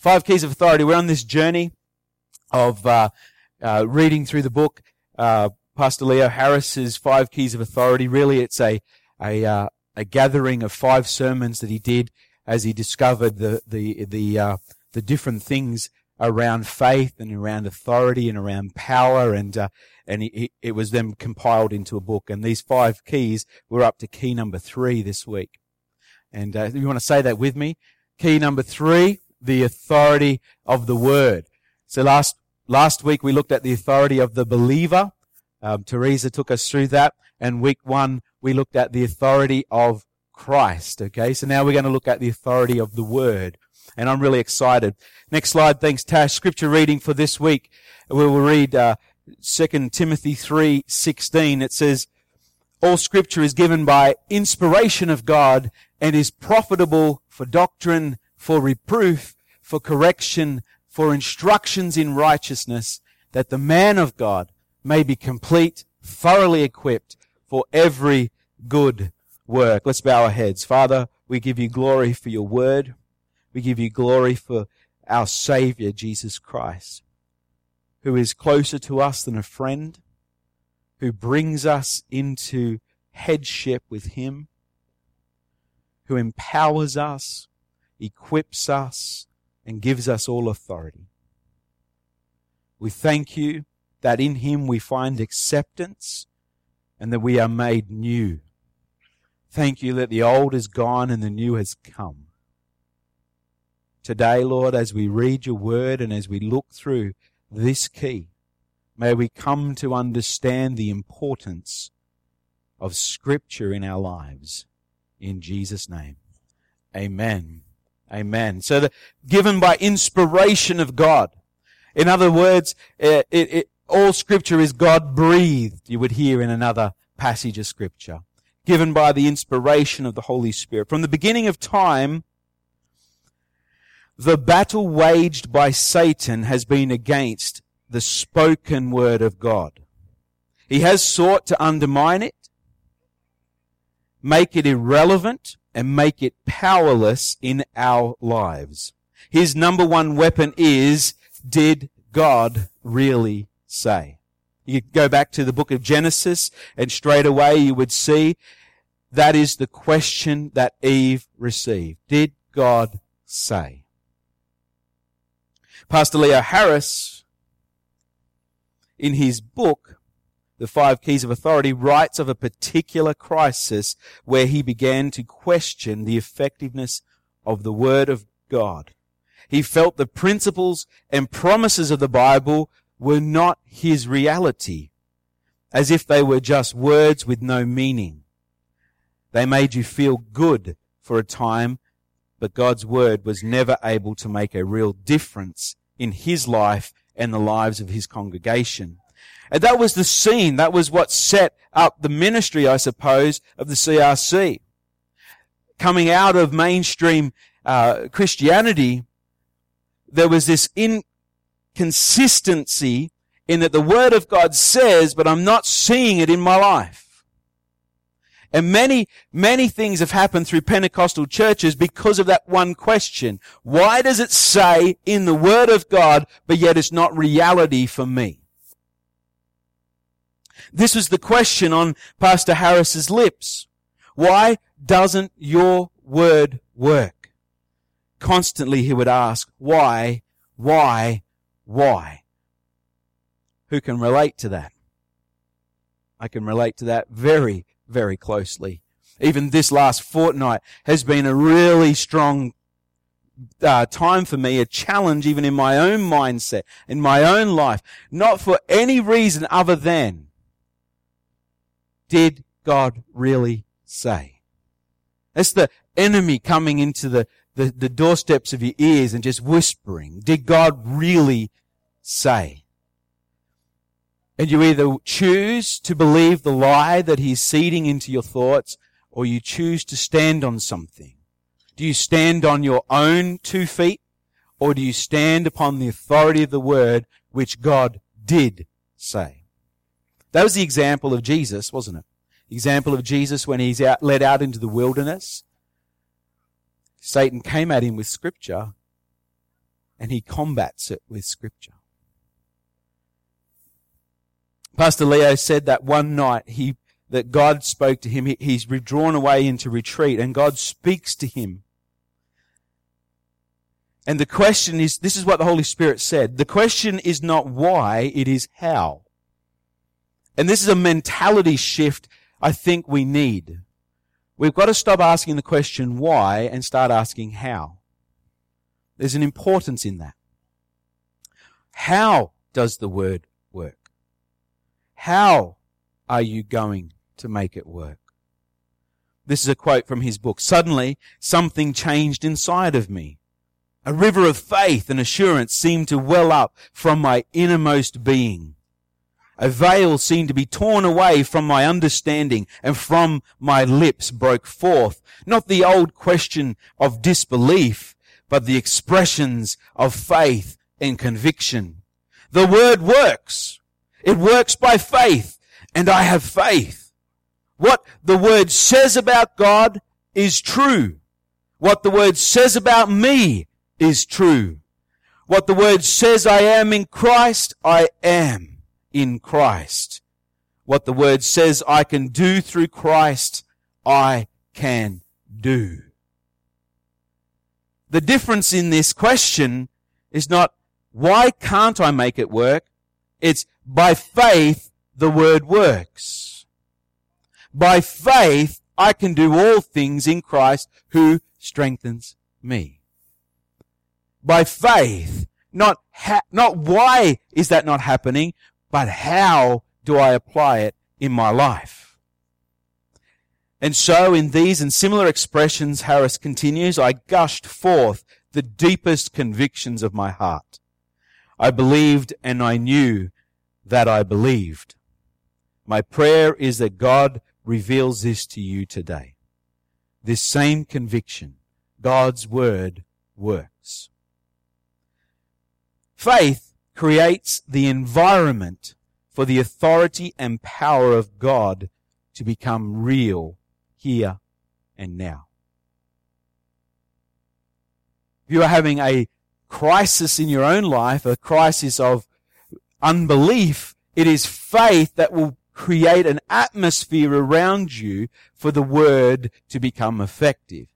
Five Keys of Authority. We're on this journey of uh, uh, reading through the book. Uh, Pastor Leo Harris's Five Keys of Authority. Really, it's a a, uh, a gathering of five sermons that he did as he discovered the the the uh, the different things around faith and around authority and around power and uh, and it was then compiled into a book and these five keys we're up to key number three this week and uh, you want to say that with me key number three the authority of the word so last last week we looked at the authority of the believer um, Teresa took us through that and week one we looked at the authority of Christ okay so now we're going to look at the authority of the word and I'm really excited. Next slide, thanks Tash. Scripture reading for this week. We will read uh, 2 Timothy 3:16. It says, "All scripture is given by inspiration of God and is profitable for doctrine, for reproof, for correction, for instructions in righteousness, that the man of God may be complete, thoroughly equipped for every good work." Let's bow our heads. Father, we give you glory for your word. We give you glory for our Savior, Jesus Christ, who is closer to us than a friend, who brings us into headship with Him, who empowers us, equips us, and gives us all authority. We thank you that in Him we find acceptance and that we are made new. Thank you that the old is gone and the new has come. Today, Lord, as we read your word and as we look through this key, may we come to understand the importance of scripture in our lives. In Jesus' name. Amen. Amen. So the, given by inspiration of God. In other words, it, it, it, all scripture is God breathed, you would hear in another passage of scripture. Given by the inspiration of the Holy Spirit. From the beginning of time, the battle waged by Satan has been against the spoken word of God. He has sought to undermine it, make it irrelevant, and make it powerless in our lives. His number one weapon is, did God really say? You go back to the book of Genesis and straight away you would see that is the question that Eve received. Did God say? Pastor Leo Harris, in his book, The Five Keys of Authority, writes of a particular crisis where he began to question the effectiveness of the Word of God. He felt the principles and promises of the Bible were not his reality, as if they were just words with no meaning. They made you feel good for a time, but God's Word was never able to make a real difference in his life and the lives of his congregation. And that was the scene. That was what set up the ministry, I suppose, of the CRC. Coming out of mainstream uh, Christianity, there was this inconsistency in that the Word of God says, but I'm not seeing it in my life. And many, many things have happened through Pentecostal churches because of that one question. Why does it say in the Word of God, but yet it's not reality for me? This was the question on Pastor Harris's lips. Why doesn't your word work? Constantly he would ask, why, why, why? Who can relate to that? I can relate to that very, very closely. Even this last fortnight has been a really strong uh, time for me, a challenge even in my own mindset, in my own life, not for any reason other than, did God really say? That's the enemy coming into the, the, the doorsteps of your ears and just whispering, did God really say? And you either choose to believe the lie that he's seeding into your thoughts, or you choose to stand on something. Do you stand on your own two feet, or do you stand upon the authority of the word which God did say? That was the example of Jesus, wasn't it? Example of Jesus when he's out, led out into the wilderness. Satan came at him with scripture, and he combats it with scripture. Pastor Leo said that one night he, that God spoke to him. He, he's withdrawn away into retreat and God speaks to him. And the question is, this is what the Holy Spirit said. The question is not why, it is how. And this is a mentality shift I think we need. We've got to stop asking the question why and start asking how. There's an importance in that. How does the word work? How are you going to make it work? This is a quote from his book. Suddenly, something changed inside of me. A river of faith and assurance seemed to well up from my innermost being. A veil seemed to be torn away from my understanding and from my lips broke forth, not the old question of disbelief, but the expressions of faith and conviction. The word works. It works by faith and I have faith. What the word says about God is true. What the word says about me is true. What the word says I am in Christ, I am in Christ. What the word says I can do through Christ, I can do. The difference in this question is not why can't I make it work? It's by faith the word works. By faith I can do all things in Christ who strengthens me. By faith, not ha- not why is that not happening, but how do I apply it in my life? And so in these and similar expressions, Harris continues, I gushed forth the deepest convictions of my heart. I believed and I knew that I believed. My prayer is that God reveals this to you today. This same conviction, God's word works. Faith creates the environment for the authority and power of God to become real here and now. If you are having a crisis in your own life, a crisis of unbelief, it is faith that will create an atmosphere around you for the word to become effective.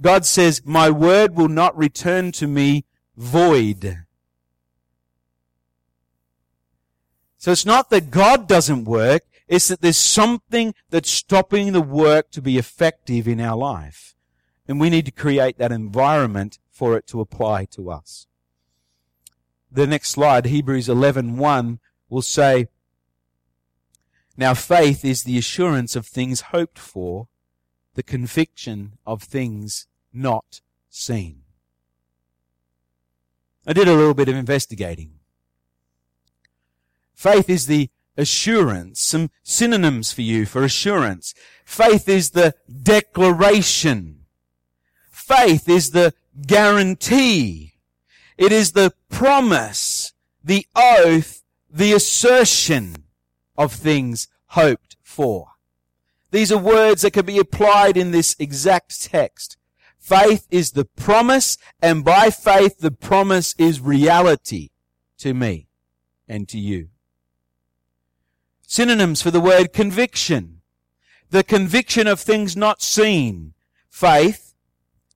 God says, my word will not return to me void. So it's not that God doesn't work, it's that there's something that's stopping the work to be effective in our life. And we need to create that environment for it to apply to us. The next slide, Hebrews 11:1 will say, Now faith is the assurance of things hoped for, the conviction of things not seen. I did a little bit of investigating. Faith is the assurance. Some synonyms for you for assurance. Faith is the declaration. Faith is the guarantee. It is the promise, the oath, the assertion of things hoped for. These are words that can be applied in this exact text. Faith is the promise, and by faith the promise is reality to me and to you. Synonyms for the word conviction. The conviction of things not seen. Faith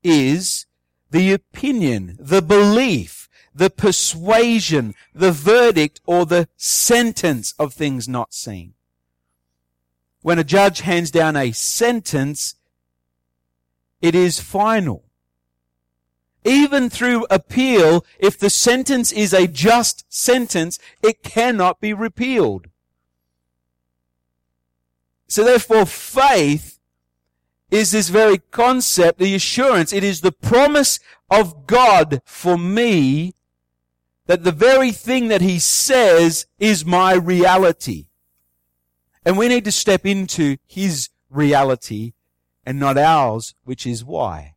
is the opinion, the belief, the persuasion, the verdict, or the sentence of things not seen. When a judge hands down a sentence, it is final. Even through appeal, if the sentence is a just sentence, it cannot be repealed. So therefore faith is this very concept, the assurance. It is the promise of God for me that the very thing that he says is my reality. And we need to step into his reality and not ours, which is why.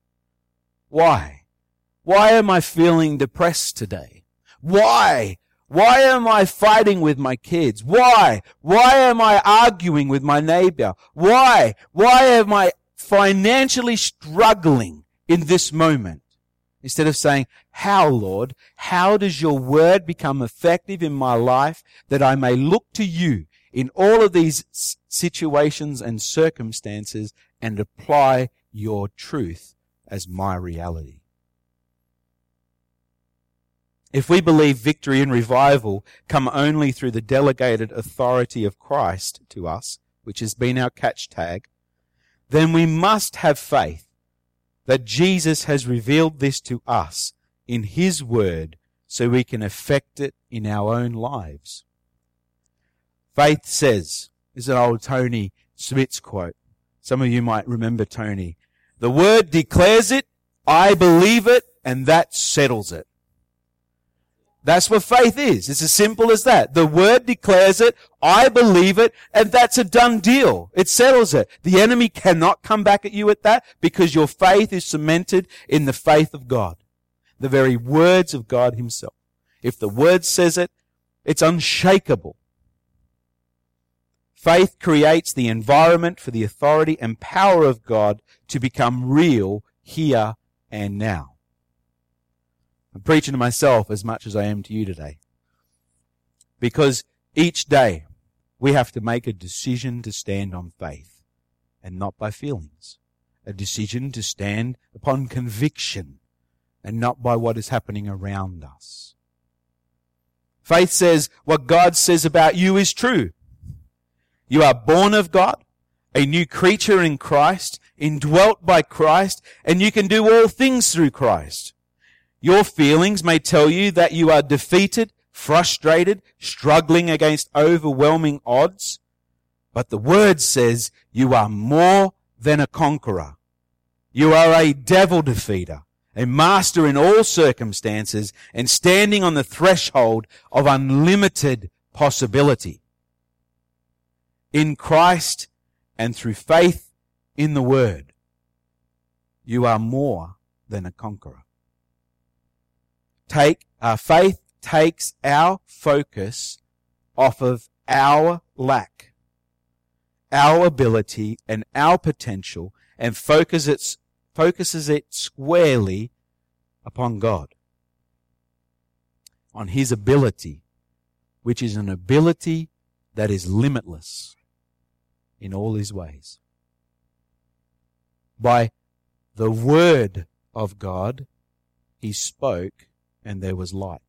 Why? Why am I feeling depressed today? Why why am I fighting with my kids? Why? Why am I arguing with my neighbor? Why? Why am I financially struggling in this moment? Instead of saying, how, Lord? how does your word become effective in my life that I may look to you in all of these situations and circumstances and apply your truth as my reality? If we believe victory and revival come only through the delegated authority of Christ to us, which has been our catch tag, then we must have faith that Jesus has revealed this to us in His Word so we can effect it in our own lives. Faith says, is an old Tony Smith's quote. Some of you might remember Tony. The Word declares it, I believe it, and that settles it. That's what faith is. It's as simple as that. The word declares it, I believe it, and that's a done deal. It settles it. The enemy cannot come back at you at that because your faith is cemented in the faith of God. The very words of God himself. If the word says it, it's unshakable. Faith creates the environment for the authority and power of God to become real here and now. I'm preaching to myself as much as I am to you today. Because each day we have to make a decision to stand on faith and not by feelings. A decision to stand upon conviction and not by what is happening around us. Faith says what God says about you is true. You are born of God, a new creature in Christ, indwelt by Christ, and you can do all things through Christ. Your feelings may tell you that you are defeated, frustrated, struggling against overwhelming odds. But the word says you are more than a conqueror. You are a devil defeater, a master in all circumstances and standing on the threshold of unlimited possibility. In Christ and through faith in the word, you are more than a conqueror take our faith takes our focus off of our lack, our ability and our potential and focuses it squarely upon God. On His ability, which is an ability that is limitless in all His ways. By the Word of God, He spoke and there was light.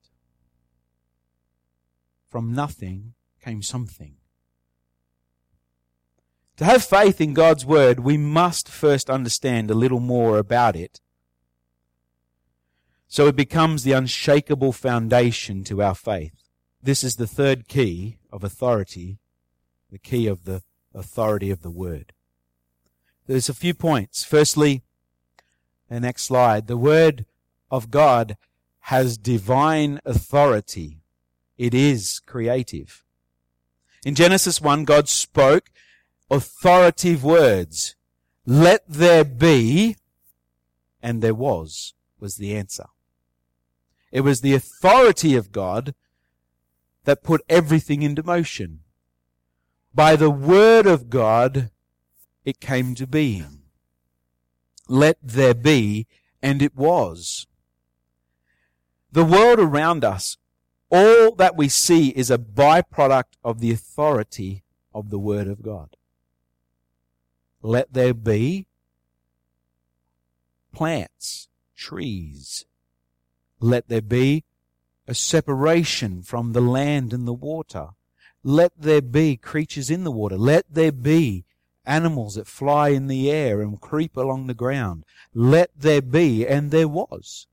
From nothing came something. To have faith in God's Word, we must first understand a little more about it. So it becomes the unshakable foundation to our faith. This is the third key of authority, the key of the authority of the Word. There's a few points. Firstly, the next slide, the Word of God has divine authority. It is creative. In Genesis 1, God spoke authoritative words. Let there be, and there was, was the answer. It was the authority of God that put everything into motion. By the word of God, it came to being. Let there be, and it was. The world around us, all that we see is a byproduct of the authority of the Word of God. Let there be plants, trees. Let there be a separation from the land and the water. Let there be creatures in the water. Let there be animals that fly in the air and creep along the ground. Let there be, and there was.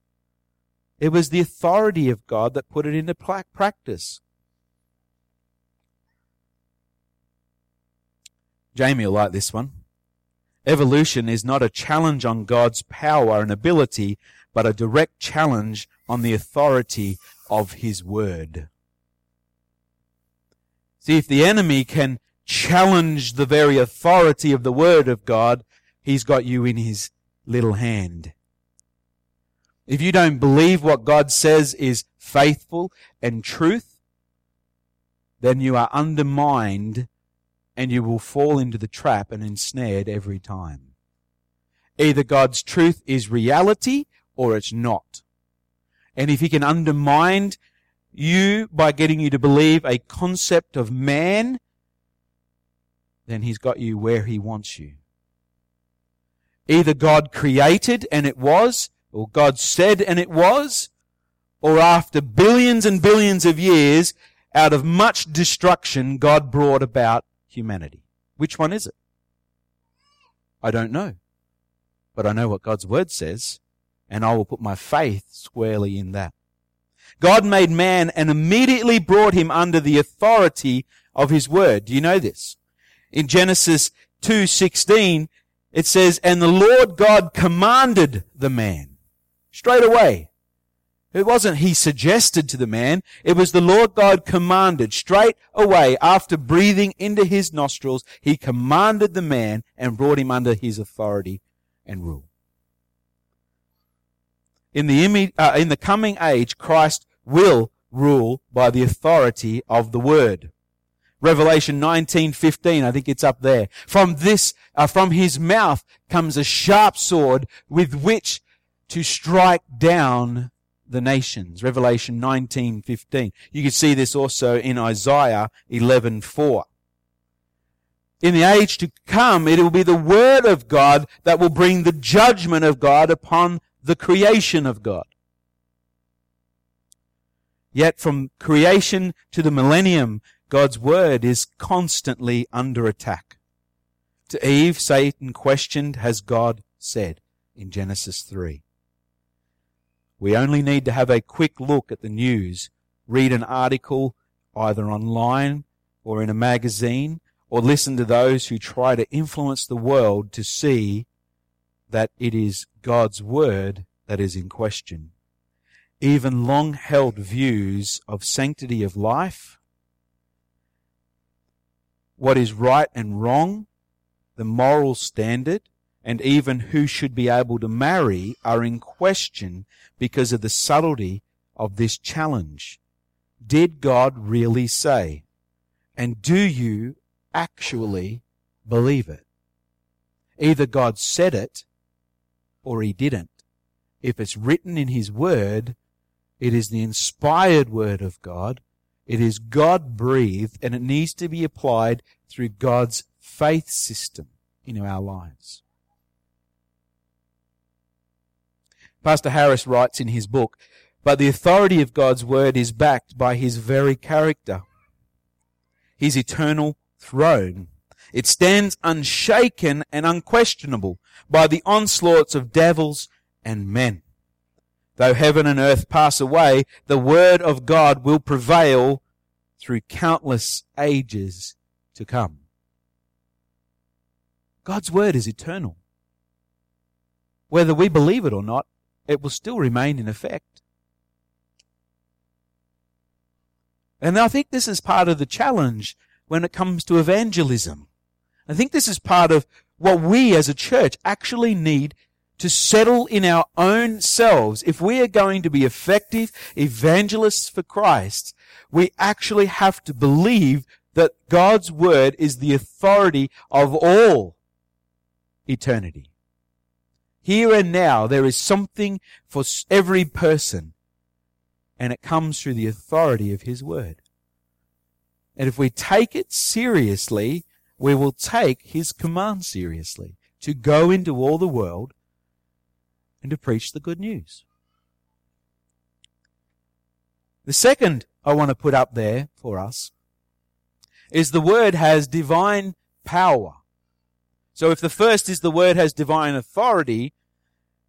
It was the authority of God that put it into practice. Jamie will like this one. Evolution is not a challenge on God's power and ability, but a direct challenge on the authority of His Word. See, if the enemy can challenge the very authority of the Word of God, he's got you in his little hand. If you don't believe what God says is faithful and truth, then you are undermined and you will fall into the trap and ensnared every time. Either God's truth is reality or it's not. And if he can undermine you by getting you to believe a concept of man, then he's got you where he wants you. Either God created and it was, or God said and it was, or after billions and billions of years, out of much destruction, God brought about humanity. Which one is it? I don't know. But I know what God's word says, and I will put my faith squarely in that. God made man and immediately brought him under the authority of his word. Do you know this? In Genesis 2:16, it says, "And the Lord God commanded the man." Straight away. It wasn't he suggested to the man, it was the Lord God commanded straight away after breathing into his nostrils, he commanded the man and brought him under his authority and rule. In the, uh, in the coming age, Christ will rule by the authority of the word. Revelation 19:15, I think it's up there. From this, uh, from his mouth comes a sharp sword with which to strike down the nations. Revelation 19:15. You can see this also in Isaiah 11:4. In the age to come, it will be the word of God that will bring the judgment of God upon the creation of God. Yet from creation to the millennium, God's word is constantly under attack. To Eve, Satan questioned, has God said in Genesis 3. We only need to have a quick look at the news, read an article either online or in a magazine, or listen to those who try to influence the world to see that it is God's word that is in question. Even long held views of sanctity of life, what is right and wrong, the moral standard, and even who should be able to marry are in question because of the subtlety of this challenge. Did God really say? And do you actually believe it? Either God said it or he didn't. If it's written in his word, it is the inspired word of God. It is God breathed and it needs to be applied through God's faith system in our lives. Pastor Harris writes in his book, but the authority of God's word is backed by his very character, his eternal throne. It stands unshaken and unquestionable by the onslaughts of devils and men. Though heaven and earth pass away, the word of God will prevail through countless ages to come. God's word is eternal. Whether we believe it or not, it will still remain in effect. And I think this is part of the challenge when it comes to evangelism. I think this is part of what we as a church actually need to settle in our own selves. If we are going to be effective evangelists for Christ, we actually have to believe that God's word is the authority of all eternity. Here and now, there is something for every person, and it comes through the authority of His Word. And if we take it seriously, we will take His command seriously to go into all the world and to preach the good news. The second I want to put up there for us is the Word has divine power. So if the first is the word has divine authority,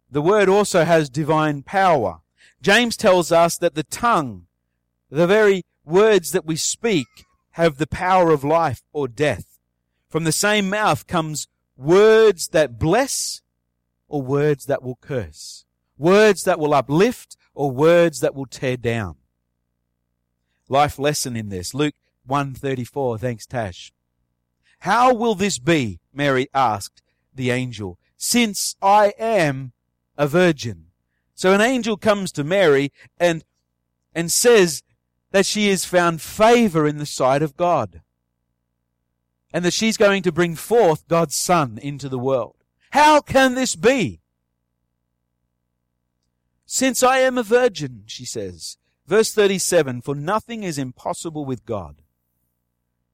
the word also has divine power. James tells us that the tongue, the very words that we speak, have the power of life or death. From the same mouth comes words that bless or words that will curse. Words that will uplift or words that will tear down. Life lesson in this. Luke 134. Thanks, Tash. How will this be? Mary asked the angel, since I am a virgin. So an angel comes to Mary and, and says that she has found favor in the sight of God. And that she's going to bring forth God's son into the world. How can this be? Since I am a virgin, she says. Verse 37, for nothing is impossible with God.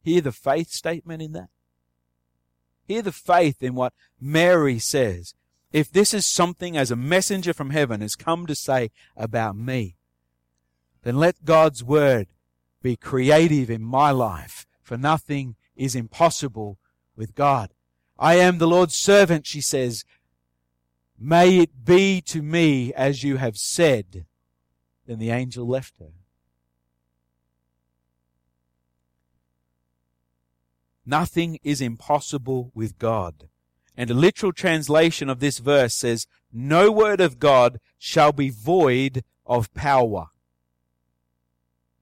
Hear the faith statement in that? Hear the faith in what Mary says. If this is something as a messenger from heaven has come to say about me, then let God's word be creative in my life, for nothing is impossible with God. I am the Lord's servant, she says. May it be to me as you have said. Then the angel left her. Nothing is impossible with God. And a literal translation of this verse says, No word of God shall be void of power.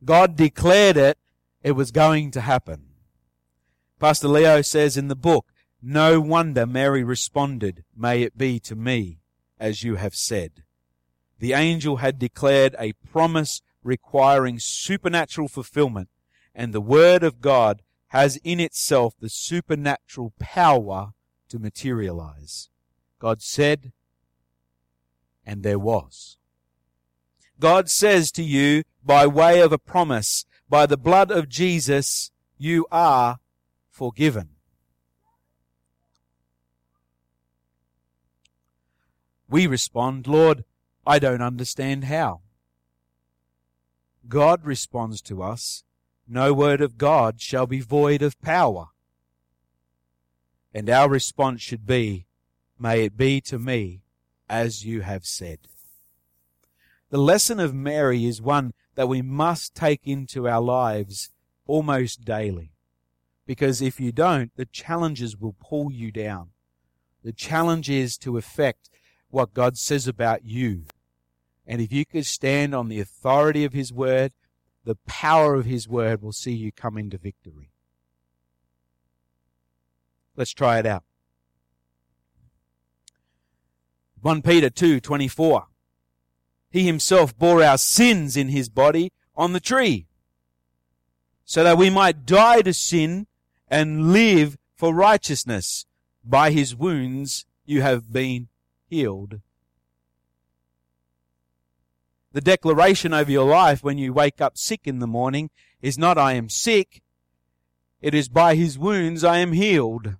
God declared it, it was going to happen. Pastor Leo says in the book, No wonder Mary responded, May it be to me as you have said. The angel had declared a promise requiring supernatural fulfillment, and the word of God has in itself the supernatural power to materialize. God said, and there was. God says to you by way of a promise, by the blood of Jesus, you are forgiven. We respond, Lord, I don't understand how. God responds to us, no word of God shall be void of power. And our response should be, may it be to me as you have said. The lesson of Mary is one that we must take into our lives almost daily. Because if you don't, the challenges will pull you down. The challenge is to affect what God says about you. And if you could stand on the authority of His Word the power of His Word will see you come into victory. Let's try it out. 1 Peter 2 24. He himself bore our sins in his body on the tree, so that we might die to sin and live for righteousness. By his wounds you have been healed. The declaration over your life when you wake up sick in the morning is not I am sick. It is by his wounds I am healed.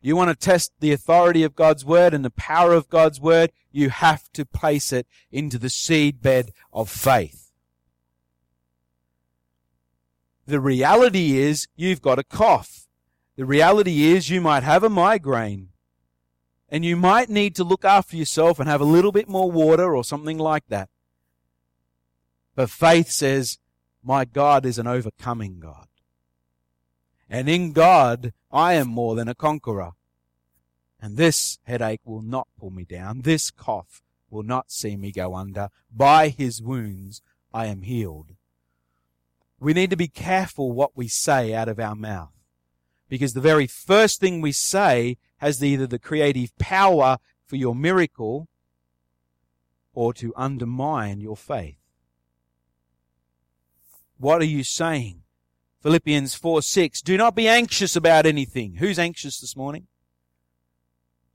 You want to test the authority of God's word and the power of God's word, you have to place it into the seed bed of faith. The reality is you've got a cough. The reality is you might have a migraine. And you might need to look after yourself and have a little bit more water or something like that. But faith says, my God is an overcoming God. And in God, I am more than a conqueror. And this headache will not pull me down. This cough will not see me go under. By his wounds, I am healed. We need to be careful what we say out of our mouth. Because the very first thing we say has either the creative power for your miracle or to undermine your faith. What are you saying? Philippians 4 6. Do not be anxious about anything. Who's anxious this morning?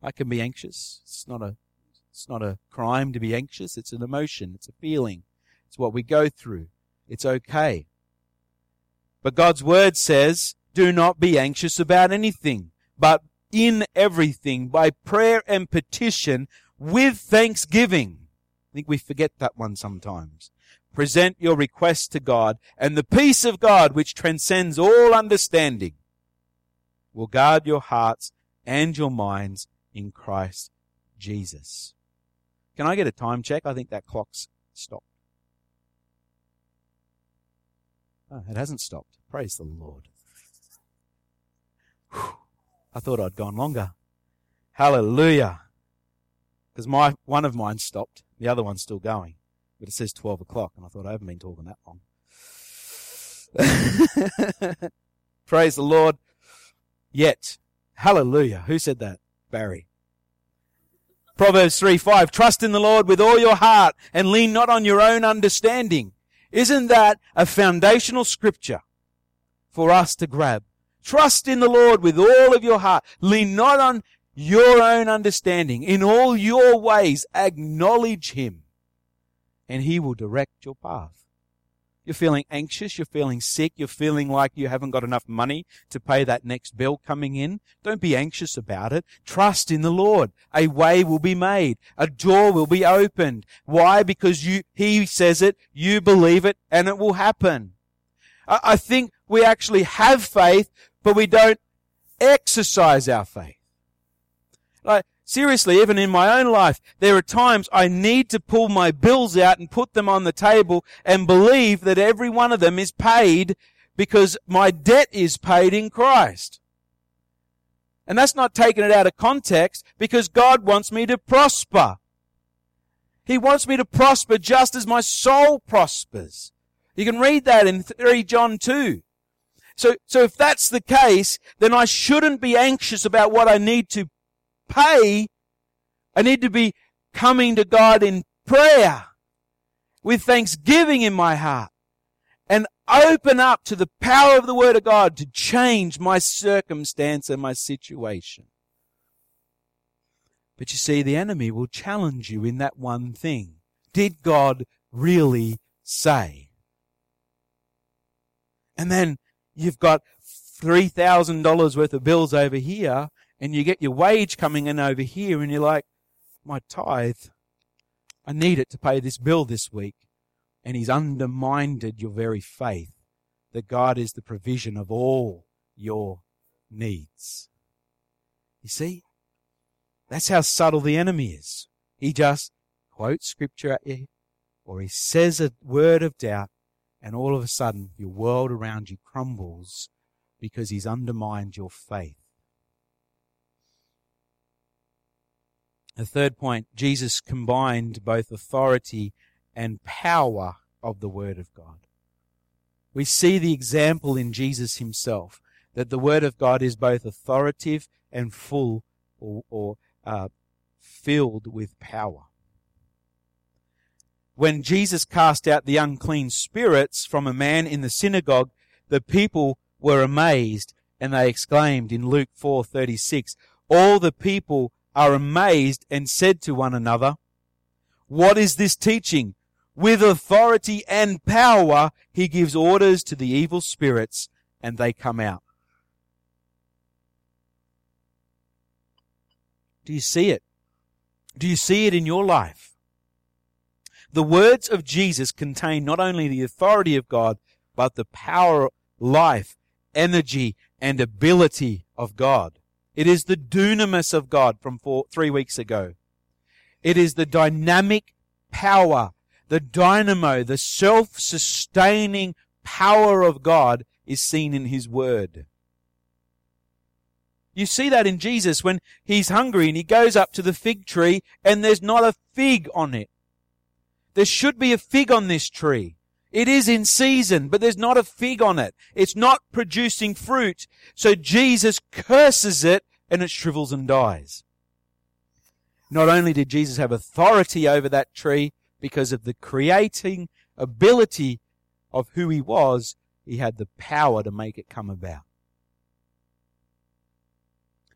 I can be anxious. It's not a, it's not a crime to be anxious. It's an emotion. It's a feeling. It's what we go through. It's okay. But God's word says, do not be anxious about anything, but in everything by prayer and petition with thanksgiving. I think we forget that one sometimes. Present your requests to God and the peace of God which transcends all understanding will guard your hearts and your minds in Christ Jesus. Can I get a time check? I think that clock's stopped. Oh, it hasn't stopped. Praise the Lord. Whew. I thought I'd gone longer. Hallelujah. Because my, one of mine stopped. The other one's still going. But it says 12 o'clock and I thought I haven't been talking that long. Praise the Lord. Yet. Hallelujah. Who said that? Barry. Proverbs 3 5. Trust in the Lord with all your heart and lean not on your own understanding. Isn't that a foundational scripture for us to grab? Trust in the Lord with all of your heart. Lean not on your own understanding. In all your ways, acknowledge Him and He will direct your path. You're feeling anxious, you're feeling sick, you're feeling like you haven't got enough money to pay that next bill coming in. Don't be anxious about it. Trust in the Lord. A way will be made. A door will be opened. Why? Because you, He says it, you believe it, and it will happen. I, I think we actually have faith, but we don't exercise our faith. Like, seriously, even in my own life, there are times I need to pull my bills out and put them on the table and believe that every one of them is paid because my debt is paid in Christ. And that's not taking it out of context because God wants me to prosper. He wants me to prosper just as my soul prospers. You can read that in 3 John 2. So, so if that's the case, then I shouldn't be anxious about what I need to pay. I need to be coming to God in prayer with thanksgiving in my heart and open up to the power of the Word of God to change my circumstance and my situation. But you see, the enemy will challenge you in that one thing. Did God really say? And then you've got $3,000 worth of bills over here and you get your wage coming in over here and you're like, my tithe, I need it to pay this bill this week. And he's undermined your very faith that God is the provision of all your needs. You see? That's how subtle the enemy is. He just quotes scripture at you, or he says a word of doubt, and all of a sudden your world around you crumbles because he's undermined your faith. The third point, Jesus combined both authority and power of the Word of God. We see the example in Jesus himself that the Word of God is both authoritative and full or, or uh, filled with power. When Jesus cast out the unclean spirits from a man in the synagogue, the people were amazed and they exclaimed in Luke 4:36, all the people are amazed and said to one another, What is this teaching? With authority and power, he gives orders to the evil spirits and they come out. Do you see it? Do you see it in your life? The words of Jesus contain not only the authority of God, but the power, life, energy, and ability of God. It is the dunamis of God from four, three weeks ago. It is the dynamic power, the dynamo, the self-sustaining power of God is seen in His Word. You see that in Jesus when He's hungry and He goes up to the fig tree and there's not a fig on it. There should be a fig on this tree. It is in season, but there's not a fig on it. It's not producing fruit. So Jesus curses it and it shrivels and dies. Not only did Jesus have authority over that tree because of the creating ability of who he was, he had the power to make it come about.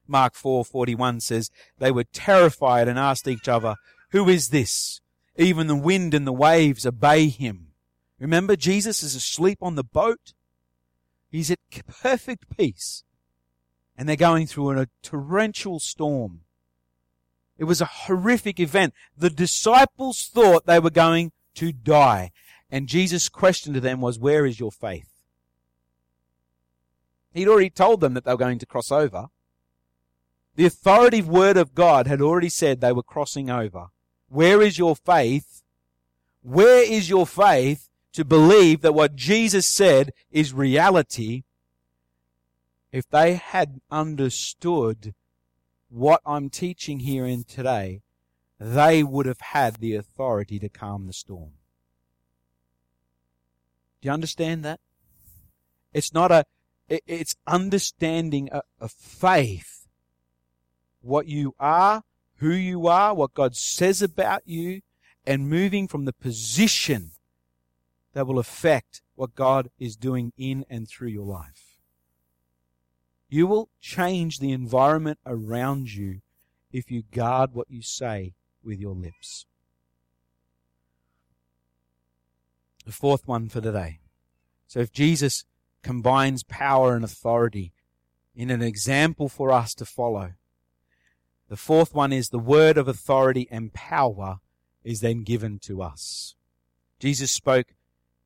Mark 4:41 says they were terrified and asked each other, "Who is this? Even the wind and the waves obey him." Remember, Jesus is asleep on the boat. He's at perfect peace. And they're going through a torrential storm. It was a horrific event. The disciples thought they were going to die. And Jesus' question to them was, Where is your faith? He'd already told them that they were going to cross over. The authoritative word of God had already said they were crossing over. Where is your faith? Where is your faith to believe that what Jesus said is reality, if they had understood what I'm teaching here in today, they would have had the authority to calm the storm. Do you understand that? It's not a, it's understanding a, a faith. What you are, who you are, what God says about you, and moving from the position that will affect what God is doing in and through your life. You will change the environment around you if you guard what you say with your lips. The fourth one for today. So if Jesus combines power and authority in an example for us to follow, the fourth one is the word of authority and power is then given to us. Jesus spoke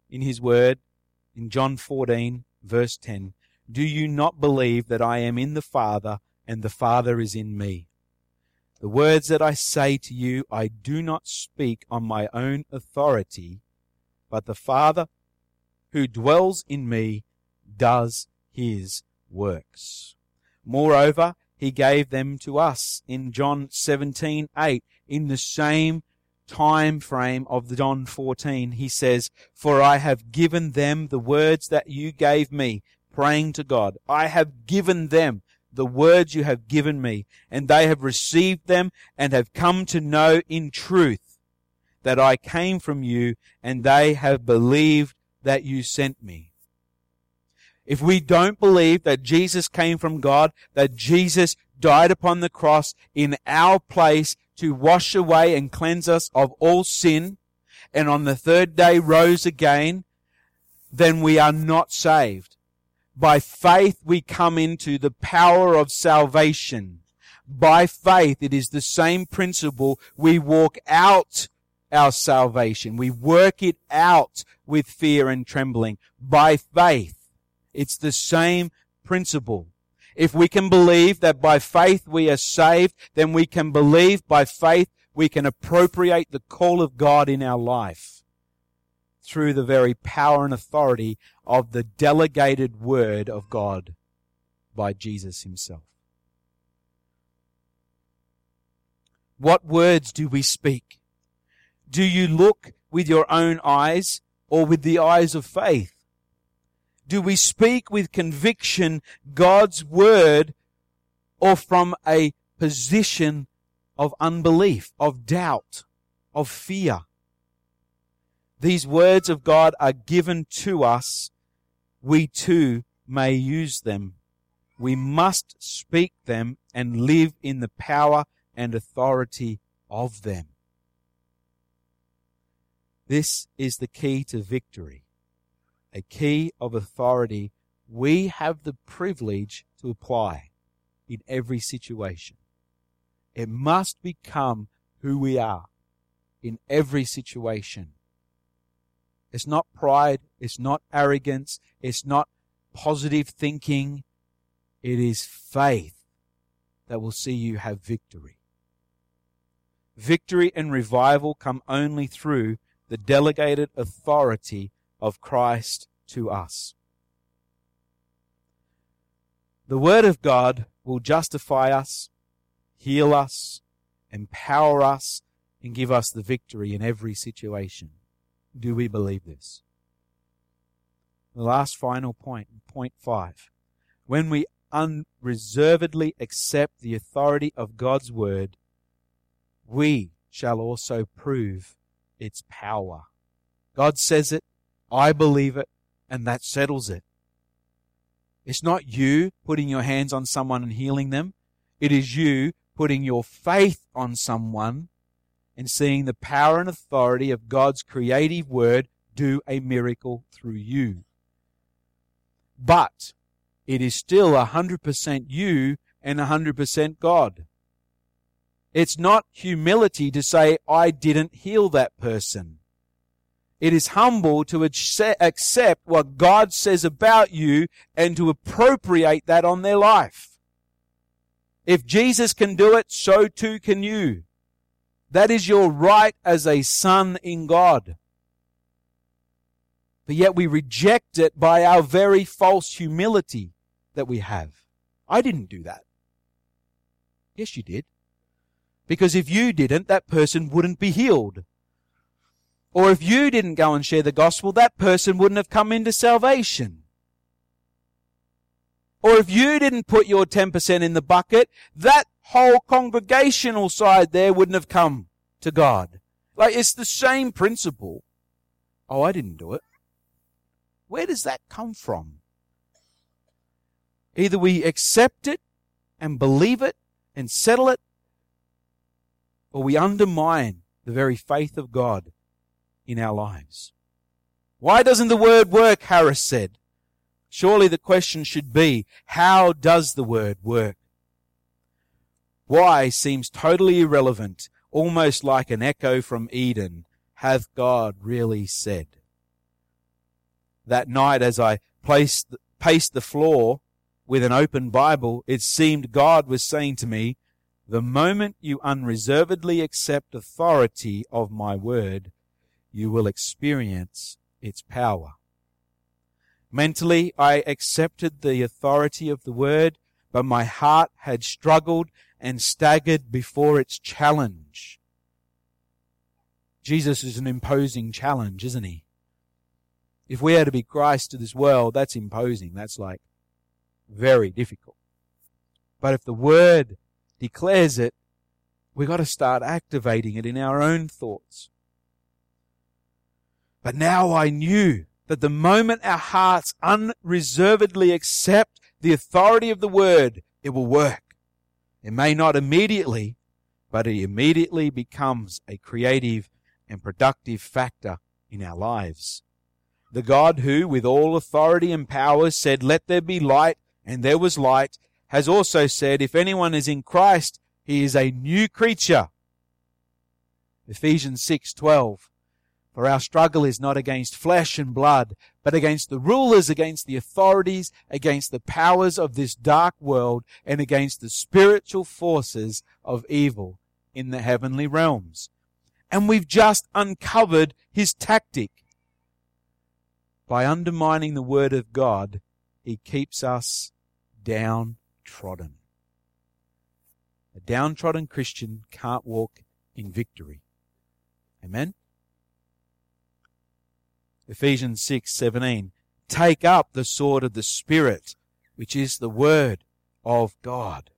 in his word in John 14 verse 10, Do you not believe that I am in the Father and the Father is in me? The words that I say to you, I do not speak on my own authority, but the Father who dwells in me does his works. Moreover, he gave them to us in John 17:8 in the same time frame of the John 14 he says for I have given them the words that you gave me praying to God. I have given them the words you have given me and they have received them and have come to know in truth that I came from you and they have believed that you sent me if we don't believe that Jesus came from God, that Jesus died upon the cross in our place to wash away and cleanse us of all sin, and on the third day rose again, then we are not saved. By faith we come into the power of salvation. By faith, it is the same principle. We walk out our salvation. We work it out with fear and trembling. By faith. It's the same principle. If we can believe that by faith we are saved, then we can believe by faith we can appropriate the call of God in our life through the very power and authority of the delegated word of God by Jesus himself. What words do we speak? Do you look with your own eyes or with the eyes of faith? Do we speak with conviction God's word or from a position of unbelief, of doubt, of fear? These words of God are given to us. We too may use them. We must speak them and live in the power and authority of them. This is the key to victory a key of authority we have the privilege to apply in every situation. It must become who we are in every situation. It's not pride. It's not arrogance. It's not positive thinking. It is faith that will see you have victory. Victory and revival come only through the delegated authority of Christ to us. The Word of God will justify us, heal us, empower us, and give us the victory in every situation. Do we believe this? The last final point, point five. When we unreservedly accept the authority of God's Word, we shall also prove its power. God says it, I believe it, and that settles it. It's not you putting your hands on someone and healing them. It is you putting your faith on someone and seeing the power and authority of God's creative word do a miracle through you. But it is still 100% you and 100% God. It's not humility to say, I didn't heal that person. It is humble to accept what God says about you and to appropriate that on their life. If Jesus can do it, so too can you. That is your right as a son in God. But yet we reject it by our very false humility that we have. I didn't do that. Yes, you did. Because if you didn't, that person wouldn't be healed. Or if you didn't go and share the gospel, that person wouldn't have come into salvation. Or if you didn't put your 10% in the bucket, that whole congregational side there wouldn't have come to God. Like it's the same principle. Oh, I didn't do it. Where does that come from? Either we accept it and believe it and settle it, or we undermine the very faith of God in our lives. Why doesn't the word work? Harris said. Surely the question should be, how does the word work? Why seems totally irrelevant, almost like an echo from Eden. Hath God really said? That night as I placed, paced the floor with an open Bible, it seemed God was saying to me, the moment you unreservedly accept authority of my word, you will experience its power. Mentally, I accepted the authority of the word, but my heart had struggled and staggered before its challenge. Jesus is an imposing challenge, isn't he? If we are to be Christ to this world, that's imposing. That's like very difficult. But if the word declares it, we've got to start activating it in our own thoughts. But now I knew that the moment our hearts unreservedly accept the authority of the word, it will work. It may not immediately, but it immediately becomes a creative and productive factor in our lives. The God who, with all authority and power, said, Let there be light, and there was light, has also said, If anyone is in Christ, he is a new creature. Ephesians 6:12 For our struggle is not against flesh and blood, but against the rulers, against the authorities, against the powers of this dark world, and against the spiritual forces of evil in the heavenly realms. And we've just uncovered his tactic. By undermining the word of God, he keeps us downtrodden. A downtrodden Christian can't walk in victory. Amen? Ephesians 6:17 Take up the sword of the spirit which is the word of God.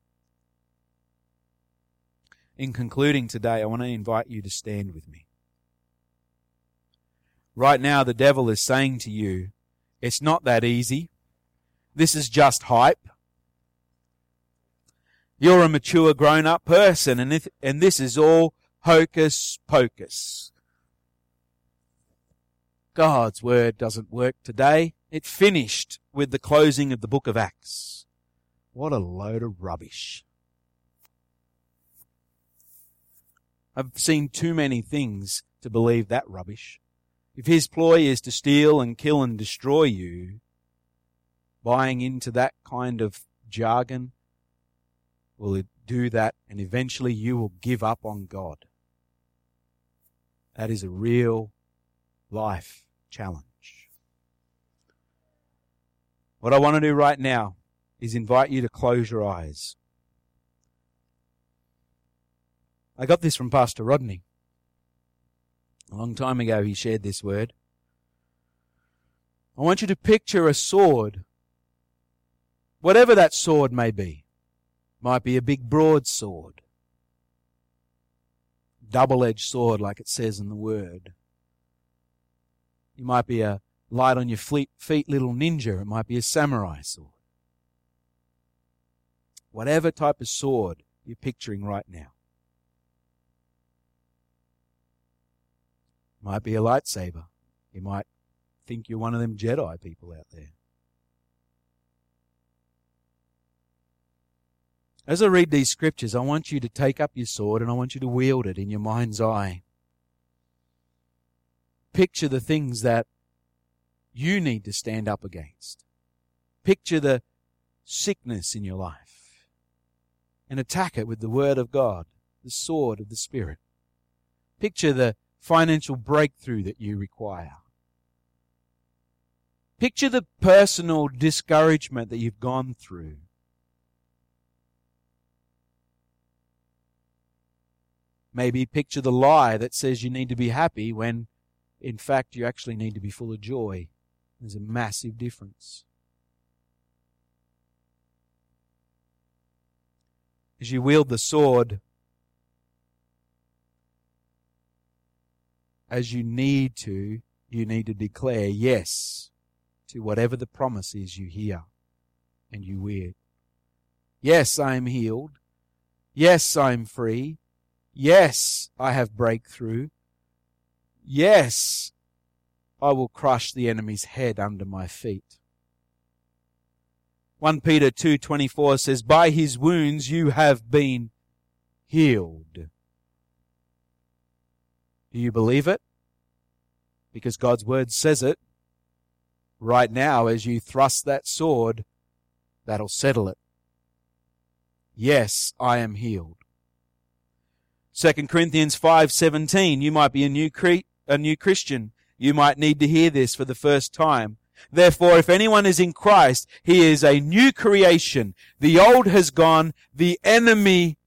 In concluding today I want to invite you to stand with me. Right now the devil is saying to you it's not that easy. This is just hype. You're a mature grown up person and, if, and this is all hocus pocus. God's word doesn't work today. It finished with the closing of the book of Acts. What a load of rubbish. I've seen too many things to believe that rubbish. If his ploy is to steal and kill and destroy you, buying into that kind of jargon will do that and eventually you will give up on God. That is a real life challenge. What I want to do right now is invite you to close your eyes. I got this from Pastor Rodney. A long time ago, he shared this word. I want you to picture a sword, whatever that sword may be. Might be a big broadsword. Double edged sword, like it says in the word. You might be a light on your feet, feet little ninja. It might be a samurai sword. Whatever type of sword you're picturing right now. Might be a lightsaber. You might think you're one of them Jedi people out there. As I read these scriptures, I want you to take up your sword and I want you to wield it in your mind's eye. Picture the things that you need to stand up against. Picture the sickness in your life and attack it with the Word of God, the sword of the Spirit. Picture the financial breakthrough that you require. Picture the personal discouragement that you've gone through. Maybe picture the lie that says you need to be happy when in fact you actually need to be full of joy. There's a massive difference. As you wield the sword, as you need to, you need to declare yes to whatever the promise is you hear and you wear. Yes, I am healed. Yes, I am free. Yes, I have breakthrough. Yes, I will crush the enemy's head under my feet. 1 Peter 2:24 says by his wounds you have been healed. Do you believe it? Because God's word says it. Right now as you thrust that sword, that'll settle it. Yes, I am healed. 2 Corinthians 5:17 you might be a new cre- a new Christian. You might need to hear this for the first time. Therefore, if anyone is in Christ, he is a new creation. The old has gone, the enemy,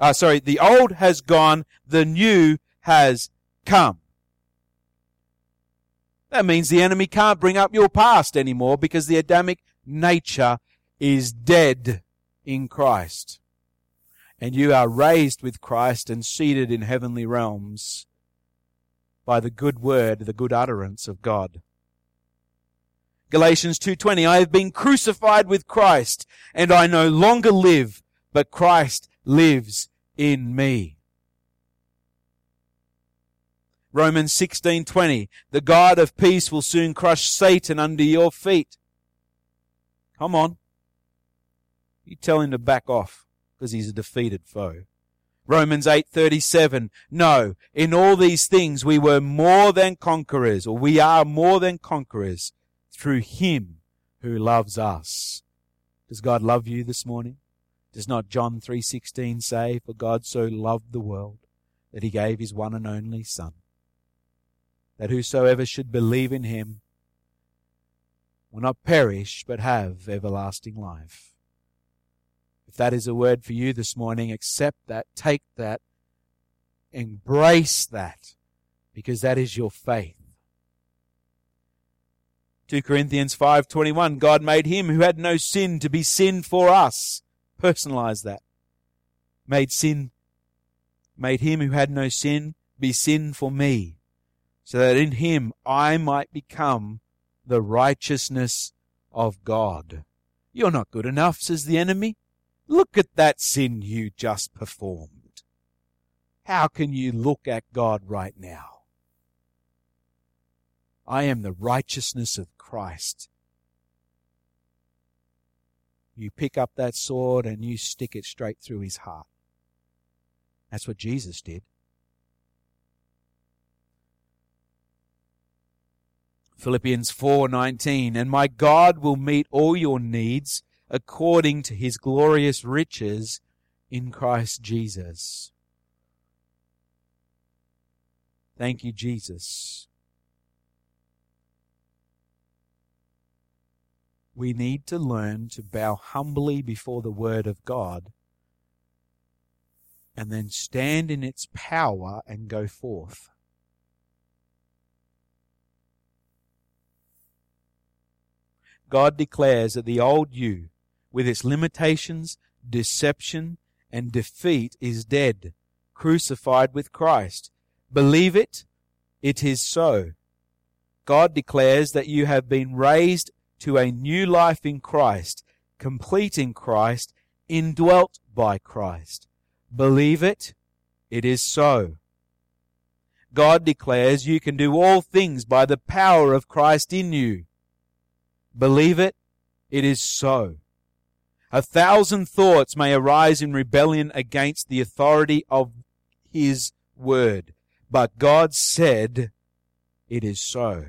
uh, sorry, the old has gone, the new has come. That means the enemy can't bring up your past anymore because the Adamic nature is dead in Christ. And you are raised with Christ and seated in heavenly realms by the good word, the good utterance of God. Galatians 2:20 I have been crucified with Christ and I no longer live but Christ lives in me. Romans 16:20 The God of peace will soon crush Satan under your feet. Come on. You tell him to back off because he's a defeated foe. Romans 8:37 No, in all these things we were more than conquerors or we are more than conquerors through him who loves us. Does God love you this morning? Does not John 3:16 say for God so loved the world that he gave his one and only son that whosoever should believe in him will not perish but have everlasting life. If that is a word for you this morning, accept that, take that, embrace that, because that is your faith. 2 Corinthians 5:21 God made him who had no sin to be sin for us. Personalize that. Made sin made him who had no sin be sin for me, so that in him I might become the righteousness of God. You're not good enough, says the enemy. Look at that sin you just performed. How can you look at God right now? I am the righteousness of Christ. You pick up that sword and you stick it straight through his heart. That's what Jesus did. Philippians 4:19 And my God will meet all your needs according to his glorious riches in Christ Jesus. Thank you Jesus. we need to learn to bow humbly before the Word of God and then stand in its power and go forth. God declares that the old you, with its limitations, deception, and defeat, is dead, crucified with Christ. Believe it, it is so. God declares that you have been raised to a new life in Christ, complete in Christ, indwelt by Christ. Believe it, it is so. God declares you can do all things by the power of Christ in you. Believe it, it is so. A thousand thoughts may arise in rebellion against the authority of His word, but God said, it is so.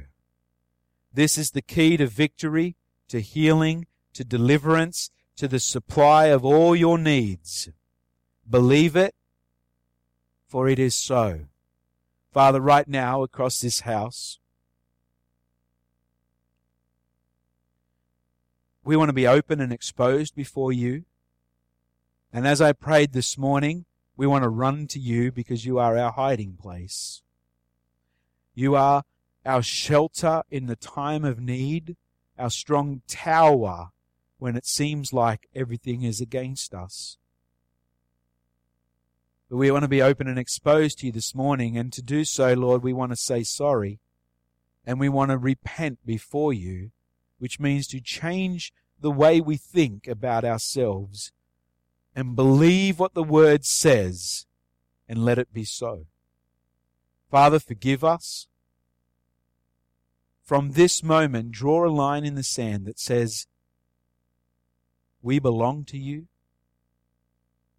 This is the key to victory, to healing, to deliverance, to the supply of all your needs. Believe it, for it is so. Father, right now across this house, we want to be open and exposed before you. And as I prayed this morning, we want to run to you because you are our hiding place. You are our shelter in the time of need, our strong tower when it seems like everything is against us. But we want to be open and exposed to you this morning, and to do so, Lord, we want to say sorry, and we want to repent before you, which means to change the way we think about ourselves and believe what the Word says and let it be so. Father, forgive us. From this moment, draw a line in the sand that says, We belong to you,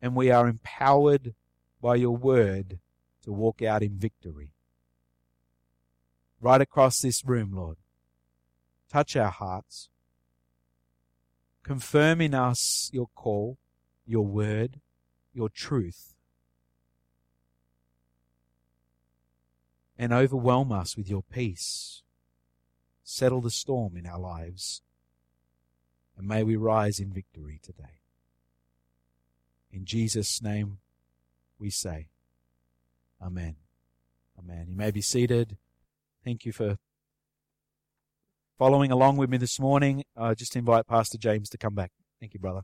and we are empowered by your word to walk out in victory. Right across this room, Lord, touch our hearts. Confirm in us your call, your word, your truth. And overwhelm us with your peace. Settle the storm in our lives. And may we rise in victory today. In Jesus' name we say, Amen. Amen. You may be seated. Thank you for following along with me this morning. I uh, just invite Pastor James to come back. Thank you, brother.